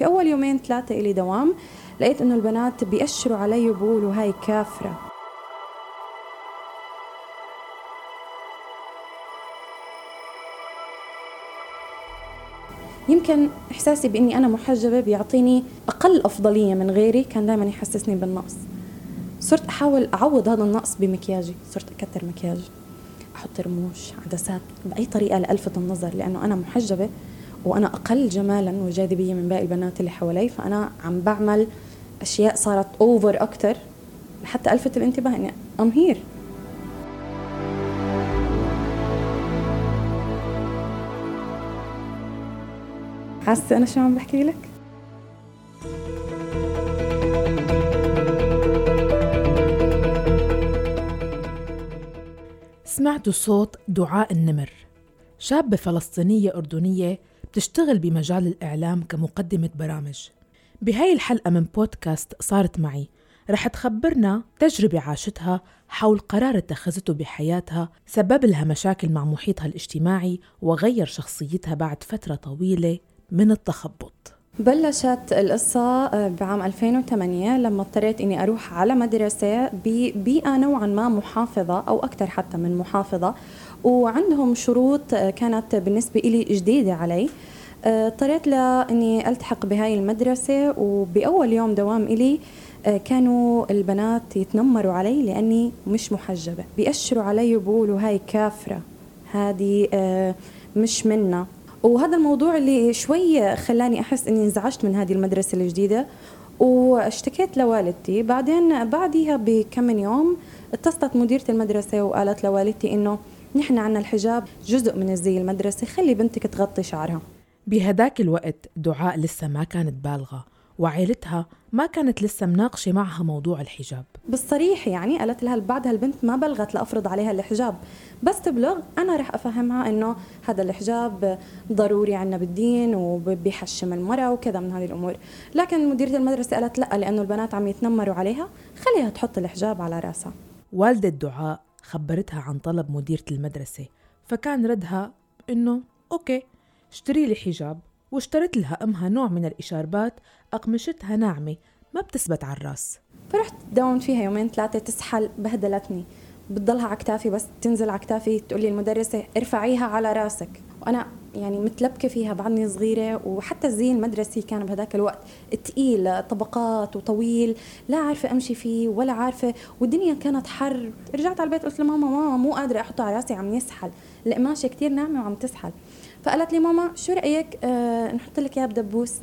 في أول يومين ثلاثة إلي دوام لقيت إنه البنات بيأشروا علي وبقولوا هاي كافرة. يمكن إحساسي بإني أنا محجبة بيعطيني أقل أفضلية من غيري كان دائما يحسسني بالنقص. صرت أحاول أعوض هذا النقص بمكياجي صرت أكتر مكياج أحط رموش عدسات بأي طريقة لألفت النظر لأنه أنا محجبة. وأنا أقل جمالا وجاذبية من باقي البنات اللي حوالي فأنا عم بعمل أشياء صارت أوفر أكتر لحتى ألفت الانتباه إني أم هير حاسة أنا شو عم بحكي لك؟ سمعتوا صوت دعاء النمر شابة فلسطينية أردنية بتشتغل بمجال الإعلام كمقدمة برامج. بهاي الحلقة من بودكاست صارت معي. رح تخبرنا تجربة عاشتها حول قرار اتخذته بحياتها سبب لها مشاكل مع محيطها الاجتماعي وغير شخصيتها بعد فترة طويلة من التخبط. بلشت القصة آه، بعام 2008 لما اضطريت إني أروح على مدرسة ببيئة نوعا ما محافظة أو أكثر حتى من محافظة وعندهم شروط آه، كانت بالنسبة لي جديدة علي. اضطريت لاني ألتحق بهاي المدرسة وبأول يوم دوام إلي كانوا البنات يتنمروا علي لأني مش محجبة. بيأشروا علي وبقولوا هاي كافرة هذه مش منا وهذا الموضوع اللي شوي خلاني أحس إني انزعجت من هذه المدرسة الجديدة. واشتكيت لوالدتي. بعدين بعديها بكم من يوم اتصلت مديرة المدرسة وقالت لوالدتي إنه نحن عنا الحجاب جزء من الزي المدرسة خلي بنتك تغطي شعرها. بهداك الوقت دعاء لسه ما كانت بالغة وعائلتها ما كانت لسه مناقشة معها موضوع الحجاب. بالصريح يعني قالت لها بعدها البنت ما بلغت لأفرض عليها الحجاب. بس تبلغ أنا رح أفهمها إنه هذا الحجاب ضروري عنا بالدين وبيحشم المرأة وكذا من هذه الأمور. لكن مديرة المدرسة قالت لأ لأنه البنات عم يتنمروا عليها خليها تحط الحجاب على راسها. والدة دعاء خبرتها عن طلب مديرة المدرسة فكان ردها إنه أوكي اشتري لي حجاب واشترت لها أمها نوع من الإشاربات أقمشتها ناعمة ما بتثبت على الرأس. فرحت داومت فيها يومين ثلاثة تسحل بهدلتني. بتضلها على كتافي بس تنزل على كتافي تقول لي المدرسة ارفعيها على رأسك. وأنا يعني متلبكة فيها بعدني صغيرة وحتى الزي المدرسي كان بهذاك الوقت تقيل طبقات وطويل لا عارفة أمشي فيه ولا عارفة والدنيا كانت حر. رجعت على البيت قلت لماما ماما مو قادرة أحطه على رأسي عم يسحل. القماشة كتير ناعمة وعم تسحل. فقالت لي ماما شو رأيك آه نحط لك إياه بدبوس؟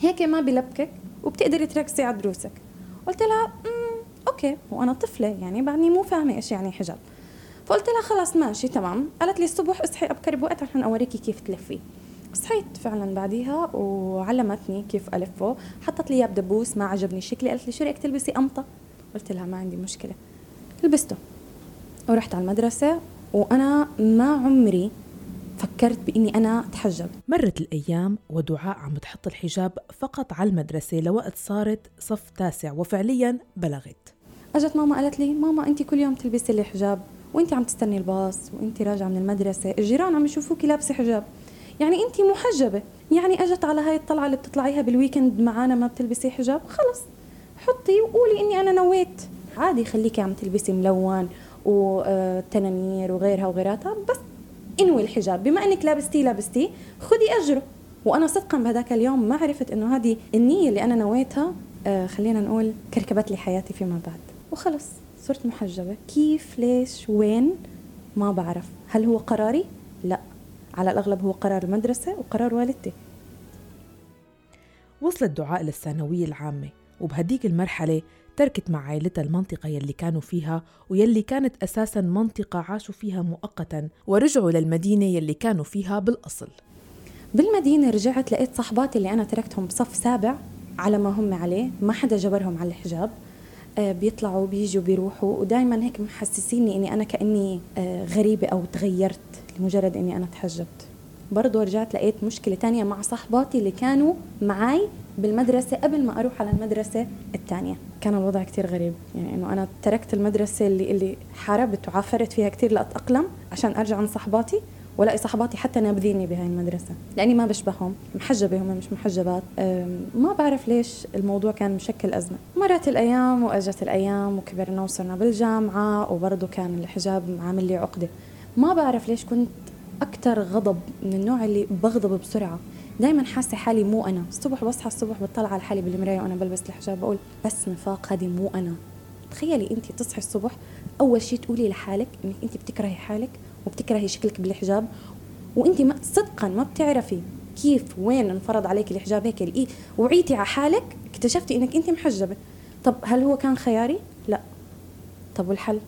هيك ما بلبكك وبتقدري تركزي على دروسك. قلت لها okay. وأنا طفلة يعني بعدني مو فاهمة إيش يعني حجاب. فقلت لها خلاص ماشي تمام. قالت لي الصبح اصحي أبكر بوقت عشان أوريكي كيف تلفي. صحيت فعلا بعديها وعلمتني كيف ألفه. حطت لي اياه بدبوس ما عجبني شكلي قالت لي شو رأيك تلبسي قمطة؟ قلت لها ما عندي مشكلة. لبسته. ورحت على المدرسة وأنا ما عمري فكرت بإني أنا أتحجب. مرت الأيام ودعاء عم تحط الحجاب فقط على المدرسة لوقت صارت صف تاسع وفعليا بلغت. أجت ماما قالت لي ماما انت كل يوم تلبسي لي حجاب وانت عم تستني الباص وانت راجعة من المدرسة الجيران عم يشوفوكي لابسة حجاب. يعني انت محجبة. يعني أجت على هاي الطلعة اللي بتطلعيها بال weekend معانا ما بتلبسي حجاب؟ خلص. حطي وقولي إني أنا نويت. عادي خليكي عم تلبسي ملون وتنانير وغيرها وغيراتها بس انوي الحجاب. بما إنك لابستيه لابستيه خذي اجره وأنا صدقا بهذاك اليوم ما عرفت إنه هذه النية اللي أنا نويتها آه خلينا نقول كركبت لي حياتي فيما بعد. وخلص صرت محجبة. كيف ليش وين؟ ما بعرف. هل هو قراري؟ لا. على الأغلب هو قرار المدرسة وقرار والدتي. وصلت دعاء للثانوية العامة وبهديك المرحلة تركت مع عائلتها المنطقة يلي كانوا فيها ويلي كانت أساسا منطقة عاشوا فيها مؤقتا ورجعوا للمدينة يلي كانوا فيها بالأصل. بالمدينة رجعت لقيت صحباتي اللي أنا تركتهم بصف سابع على ما هم عليه ما حدا جبرهم على الحجاب. آه، بيطلعوا بيجوا بيروحوا ودائما هيك محسسيني إني أنا كأني آه، غريبة أو تغيرت لمجرد إني أنا تحجبت. برضه رجعت لقيت مشكلة تانية مع صحباتي اللي كانوا معي بالمدرسة قبل ما أروح على المدرسة الثانية كان الوضع كتير غريب. يعني إنه أنا تركت المدرسة اللي اللي حاربت وعافرت فيها كتير لأتأقلم عشان أرجع عن صحباتي ولاقي صحباتي حتى نابذيني بهاي المدرسة. لأني ما بشبههم محجبة هم مش محجبات. ما بعرف ليش الموضوع كان مشكل أزمة. مرت الأيام وأجت الأيام وكبرنا وصرنا بالجامعة وبرضه كان الحجاب عامل لي عقدة. ما بعرف ليش كنت أكثر غضب من النوع اللي بغضب بسرعة. دائما حاسة حالي مو أنا. الصبح بصحى الصبح بطلع على حالي بالمراية وأنا بلبس الحجاب بقول بس نفاق هذه مو أنا. تخيلي انت تصحي الصبح أول شيء تقولي لحالك إنك انت بتكرهي حالك وبتكرهي شكلك بالحجاب وانت ما صدقا ما بتعرفي كيف وين انفرض عليك الحجاب هيك الاي وعيتي على حالك اكتشفتي إنك انت محجبة. طب هل هو كان خياري؟ لا. طب والحل؟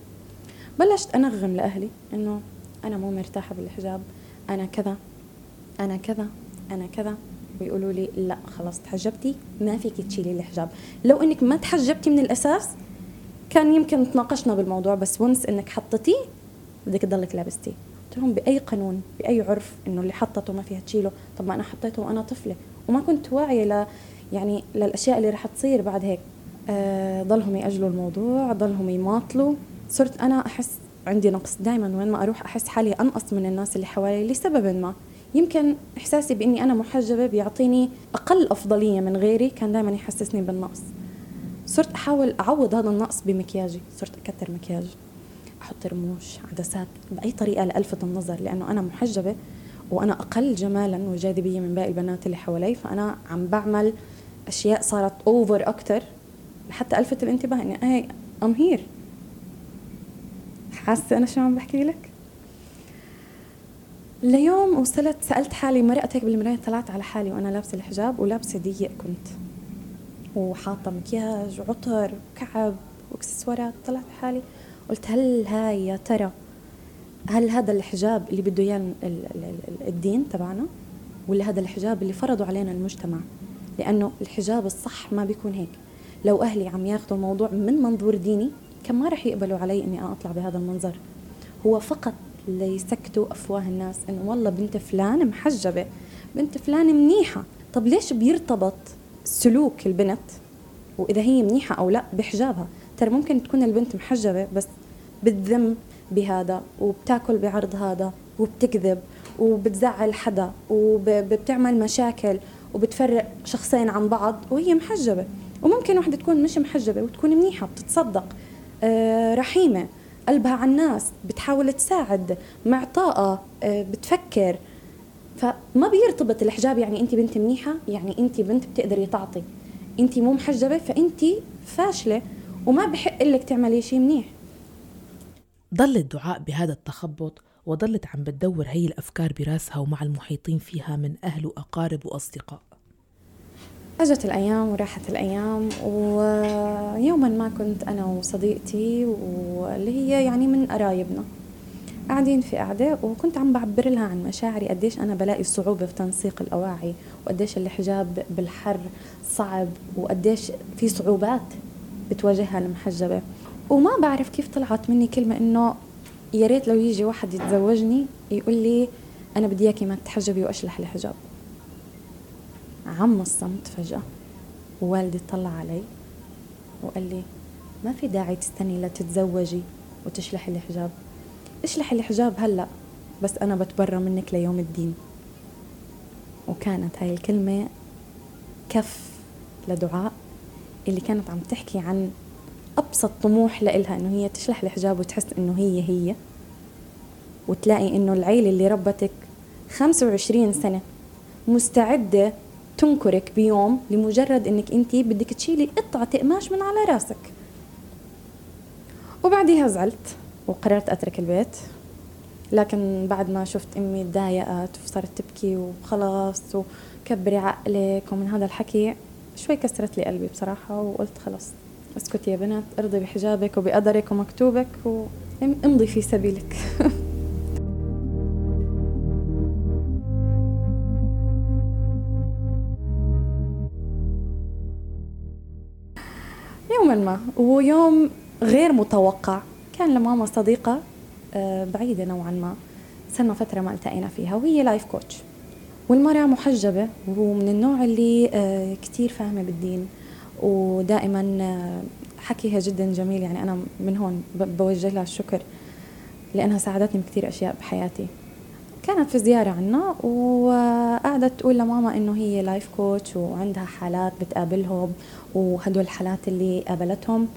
بلشت أنغم لأهلي إنه أنا مو مرتاحة بالحجاب أنا كذا أنا كذا. أنا كذا. ويقولوا لي لا خلاص تحجبتي ما فيك تشيلي الحجاب. لو إنك ما تحجبتي من الأساس كان يمكن تناقشنا بالموضوع بس once إنك حطيتيه بدك تضلك لابستيه. قلت لهم بأي قانون بأي عرف إنه اللي حطته ما فيها تشيله؟ طب ما أنا حطيته وأنا طفلة وما كنت واعية ل يعني للأشياء اللي رح تصير بعد هيك. آه ضلهم يأجلوا الموضوع ضلهم يماطلوا. صرت أنا أحس عندي نقص. دائما وين ما أروح أحس حالي أنقص من الناس اللي حوالي لسبب ما. يمكن إحساسي بإني أنا محجبة بيعطيني أقل أفضلية من غيري كان دائما يحسسني بالنقص. صرت أحاول أعوض هذا النقص بمكياجي. صرت أكثر مكياج أحط رموش عدسات بأي طريقة لألفت النظر لأنه أنا محجبة وأنا أقل جمالا وجاذبية من باقي البنات اللي حوالي فأنا عم بعمل أشياء صارت over أكثر لحتى ألفت الانتباه إني I am here حاسة أنا شو عم بحكي لك؟ ليوم وصلت سألت حالي مرقت هيك بالمراية طلعت على حالي وأنا لابسة الحجاب ولابسة ضيق كنت. وحاطة مكياج وعطر وكعب وإكسسوارات طلعت حالي. قلت هل هاي يا ترى هل هذا الحجاب اللي بده إياه الدين تبعنا؟ ولا هذا الحجاب اللي فرضوا علينا المجتمع؟ لأنه الحجاب الصح ما بيكون هيك. لو أهلي عم ياخذوا الموضوع من منظور ديني كان ما رح يقبلوا علي إني أطلع بهذا المنظر. هو فقط ليسكتوا أفواه الناس. إنه والله بنت فلان محجبة بنت فلان منيحة. طب ليش بيرتبط سلوك البنت؟ وإذا هي منيحة أو لا بحجابها. ترى ممكن تكون البنت محجبة بس بتذم بهذا وبتاكل بعرض هذا وبتكذب وبتزعل حدا وبتعمل مشاكل وبتفرق شخصين عن بعض وهي محجبة. وممكن وحده تكون مش محجبة وتكون منيحة بتتصدق. آه رحيمة. قلبها على الناس بتحاول تساعد معطاءة آه بتفكر. فما بيرتبط الحجاب يعني انت بنت منيحة يعني انت بنت بتقدري تعطي. انت مو محجبة فانت فاشلة وما بحق لك تعملي شيء منيح. ضلت دعاء بهذا التخبط وظلت عم بتدور هي الأفكار براسها ومع المحيطين فيها من أهل وأقارب وأصدقاء. أجت الأيام وراحت الأيام ويوما ما كنت أنا وصديقتي واللي هي يعني من قرايبنا. قاعدين في قعدة وكنت عم بعبر لها عن مشاعري قديش أنا بلاقي صعوبة في تنسيق الأواعي وقديش الحجاب بالحر صعب وقديش في صعوبات بتواجهها المحجبة. وما بعرف كيف طلعت مني كلمة إنه يا ريت لو يجي واحد يتزوجني يقول لي أنا بدي إياكي ما تتحجبي وأشلح الحجاب. عم الصمت فجأة ووالدي طلع علي وقال لي ما في داعي تستني لتتزوجي وتشلحي الحجاب؟ اشلحي الحجاب هلأ بس أنا بتبرى منك ليوم الدين. وكانت هاي الكلمة كف لدعاء اللي كانت عم تحكي عن أبسط طموح لإلها إنه هي تشلح الحجاب وتحس إنه هي هي وتلاقي إنه العيلة اللي ربتك 25 سنة مستعدة تنكرك بيوم لمجرد إنك أنت بدك تشيلي قطعة قماش من على راسك. وبعديها زعلت وقررت أترك البيت. لكن بعد ما شفت أمي تضايقت وصارت تبكي وخلاص وكبري عقلك ومن هذا الحكي شوي كسرت لي قلبي بصراحة وقلت خلاص اسكتي يا بنت ارضي بحجابك وبقدرك ومكتوبك وامضي في سبيلك. ما ويوم غير متوقع. كان لماما صديقة آه، بعيدة نوعا ما صرنا فترة ما التقينا فيها وهي life coach والمرأة محجبة ومن النوع اللي آه، كتير فاهمة بالدين ودائما آه، حكيها جدا جميل. يعني أنا من هون بوجه لها الشكر لأنها ساعدتني بكثير أشياء بحياتي. كانت في زيارة عنا وقعدت تقول لماما إنه هي life coach وعندها حالات بتقابلهم وهدول الحالات اللي قابلتهم.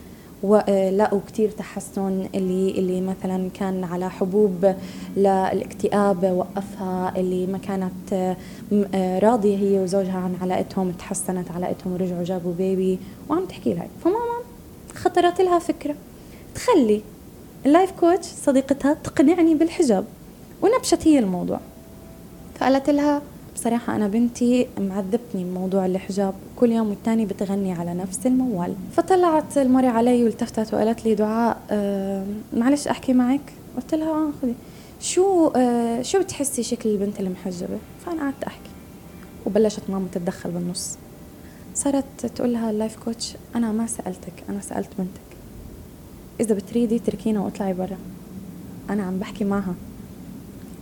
ولقوا كتير تحسن اللي اللي مثلا كان على حبوب للاكتئاب وقفها اللي ما كانت راضية هي وزوجها عن علاقتهم تحسنت علاقتهم ورجعوا جابوا بيبي وعم تحكي لها فماما خطرت لها فكرة. تخلي اللايف كوتش صديقتها تقنعني بالحجاب. ونبشت هي الموضوع. فقالت لها بصراحة أنا بنتي معذبتني بموضوع الحجاب. كل يوم والتاني بتغني على نفس الموال. فطلعت المرة علي والتفتت وقالت لي دعاء آه معلش أحكي معك؟ قلت لها آه خذي. شو آه شو بتحسي شكل البنت المحجبة؟ فأنا قعدت أحكي. وبلشت ماما تتدخل بالنص. صارت تقول لها ال life coach أنا ما سألتك أنا سألت بنتك. إذا بتريدي تركينا واطلعي برا. أنا عم بحكي معها.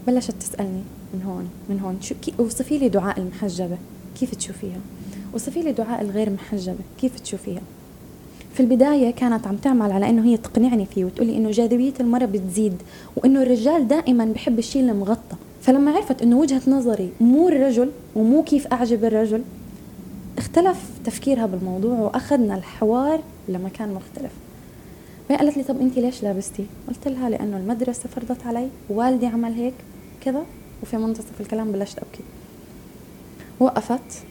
بلشت تسألني. من هون من هون. شو كي اوصفي لي دعاء المحجبة. كيف تشوفيها؟ وصفي لي دعاء الغير محجبة. كيف تشوفيها؟ في البداية كانت عم تعمل على إنه هي تقنعني فيه وتقولي إنه جاذبية المرأة بتزيد وإنه الرجال دائما بحب الشيء المغطى فلما عرفت إنه وجهة نظري مو الرجل ومو كيف أعجب الرجل اختلف تفكيرها بالموضوع وأخذنا الحوار لمكان مختلف. فهي قالت لي طب انت ليش لابستي؟ قلت لها لأنه المدرسة فرضت علي والدي عمل هيك كذا. وفي منتصف الكلام بلشت أبكي. وقفت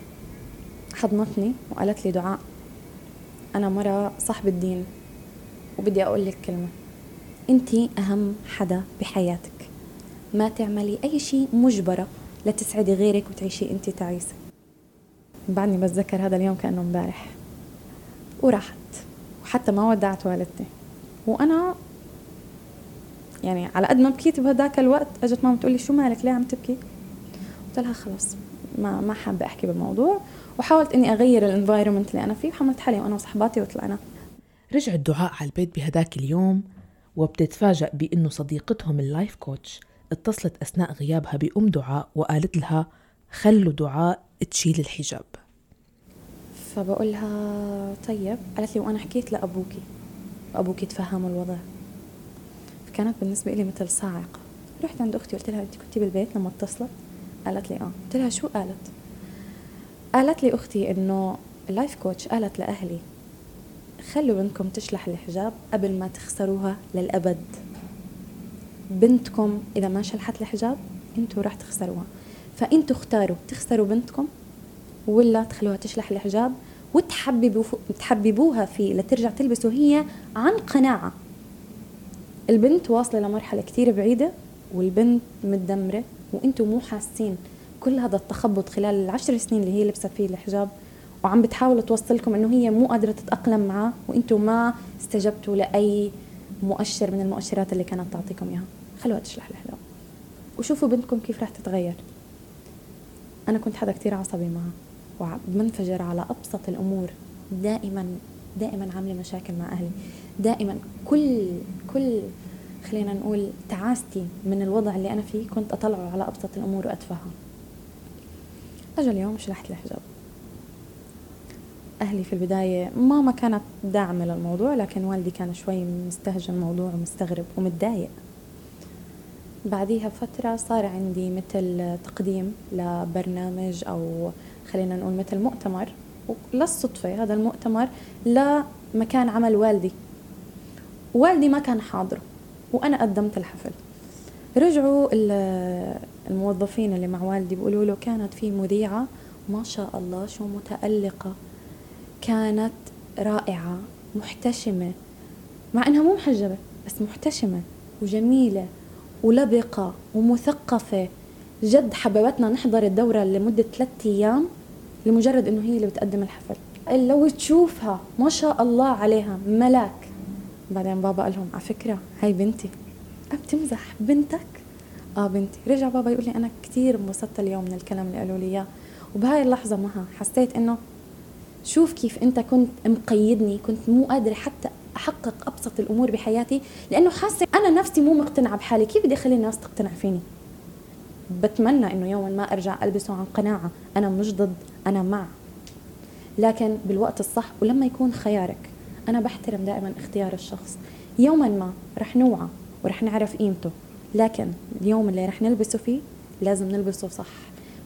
حضنتني وقالت لي دعاء. أنا مرة صاحب الدين وبدي أقول لك كلمة. أنت أهم حدا بحياتك. ما تعملي أي شيء مجبرة لتسعدي غيرك وتعيشي أنت تعيسة. بعدني بتذكر هذا اليوم كأنه امبارح. وراحت. وحتى ما ودعت والدتي. وأنا يعني على قد ما بكيت بهداك الوقت اجت ماما تقول لي شو مالك؟ ليه عم تبكي؟ قلت لها خلص ما ما حابة أحكي بالموضوع وحاولت إني أغير ال environment اللي أنا فيه وحملت حالي وأنا وصحباتي وطلعنا. رجعت دعاء على البيت بهداك اليوم وبتتفاجأ بأنه صديقتهم ال life coach اتصلت أثناء غيابها بأم دعاء وقالت لها خلوا دعاء تشيل الحجاب. فبقول لها طيب. قالت لي وأنا حكيت لأبوكي وأبوكي تفهم الوضع. كانت بالنسبة لي مثل صاعقة. رحت عند أختي قلت لها أنت كنتي بالبيت لما اتصلت؟ قالت لي آه. قلت لها شو قالت؟ قالت لي أختي إنه ال life coach قالت لأهلي خلوا بنتكم تشلح الحجاب قبل ما تخسروها للأبد. بنتكم إذا ما شلحت الحجاب أنتوا راح تخسروها. فأنتوا اختاروا تخسروا بنتكم ولا تخلوها تشلح الحجاب وتحببوا تحببوها فيه لترجع تلبسه هي عن قناعة. البنت واصلة لمرحلة كتير بعيدة والبنت متدمرة وأنتم مو حاسين كل هذا التخبط خلال العشر سنين اللي هي لبست فيه الحجاب وعم بتحاول توصلكم إنه هي مو قادرة تتأقلم معاه وأنتم ما استجبتوا لأي مؤشر من المؤشرات اللي كانت تعطيكم إياها. خلوها تشلح الحجاب وشوفوا بنتكم كيف راح تتغير. أنا كنت حدا كتير عصبي معها ومنفجر على أبسط الأمور دائما. دائما عاملة مشاكل مع أهلي. دائما كل كل خلينا نقول تعاستي من الوضع اللي أنا فيه كنت أطلعه على أبسط الأمور وأدفعها. أجى اليوم شلحت الحجاب أهلي في البداية ماما كانت داعمة للموضوع لكن والدي كان شوي مستهجن الموضوع ومستغرب ومتضايق. بعديها فترة صار عندي مثل تقديم لبرنامج أو خلينا نقول مثل مؤتمر وللصدفة هذا المؤتمر لمكان عمل والدي. والدي ما كان حاضر وأنا قدمت الحفل. رجعوا الموظفين اللي مع والدي بيقولوا له كانت في مذيعة ما شاء الله شو متألقة. كانت رائعة محتشمة. مع إنها مو محجبة بس محتشمة وجميلة ولبقة ومثقفة. جد حببتنا نحضر الدورة لمدة ثلاثة أيام. لمجرد إنه هي اللي بتقدم الحفل. لو تشوفها ما شاء الله عليها ملاك. بعدين بابا قال لهم على فكرة هاي بنتي. بتمزح بنتك؟ آه بنتي. رجع بابا يقول لي أنا كثير انبسطت اليوم من الكلام اللي قالوا لي إياه. وبهاي اللحظة معها حسيت إنه شوف كيف أنت كنت مقيدني كنت مو قادرة حتى أحقق أبسط الأمور بحياتي لأنه حاسة أنا نفسي مو مقتنعة بحالي. كيف بدي أخلي الناس تقتنع فيني؟ بتمنى إنه يوما ما أرجع ألبسه عن قناعة. أنا مش ضد أنا مع. لكن بالوقت الصح ولما يكون خيارك أنا بحترم دائما اختيار الشخص. يوما ما رح نوعى ورح نعرف قيمته لكن اليوم اللي رح نلبسه فيه لازم نلبسه صح.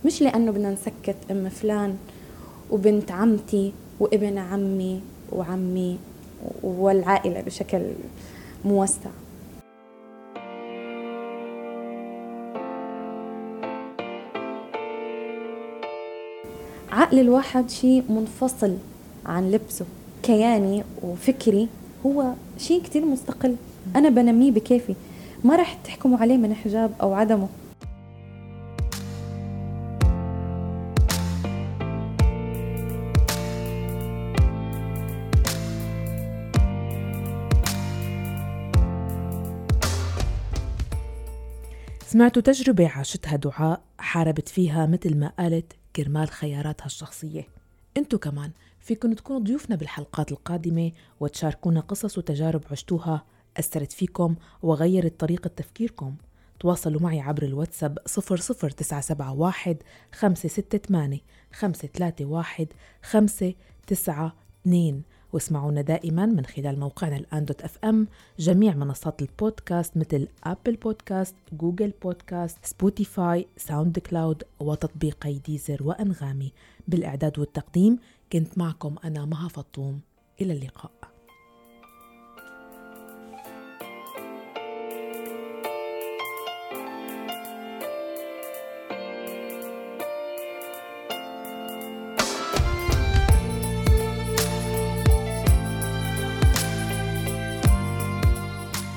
مش لأنه بدنا نسكت أم فلان وبنت عمتي وابن عمي وعمي والعائلة بشكل موسع. عقل الواحد شيء منفصل عن لبسه كياني وفكري هو شيء كتير مستقل. أنا بنميه بكيفي. ما رح تحكموا عليه من حجاب أو عدمه. سمعتوا تجربة عاشتها دعاء حاربت فيها مثل ما قالت كرمال خياراتها الشخصية. انتو كمان فيكن تكونوا ضيوفنا بالحلقات القادمة وتشاركونا قصص وتجارب عشتوها. أثرت فيكم وغيرت طريقة تفكيركم. تواصلوا معي عبر الواتساب 00971 568 531 592 واسمعونا دائما من خلال موقعنا الآن dot FM جميع منصات البودكاست مثل أبل بودكاست جوجل بودكاست سبوتيفاي ساوند كلاود وتطبيقي ديزر وأنغامي. بالإعداد والتقديم كنت معكم أنا مها فطوم. إلى اللقاء.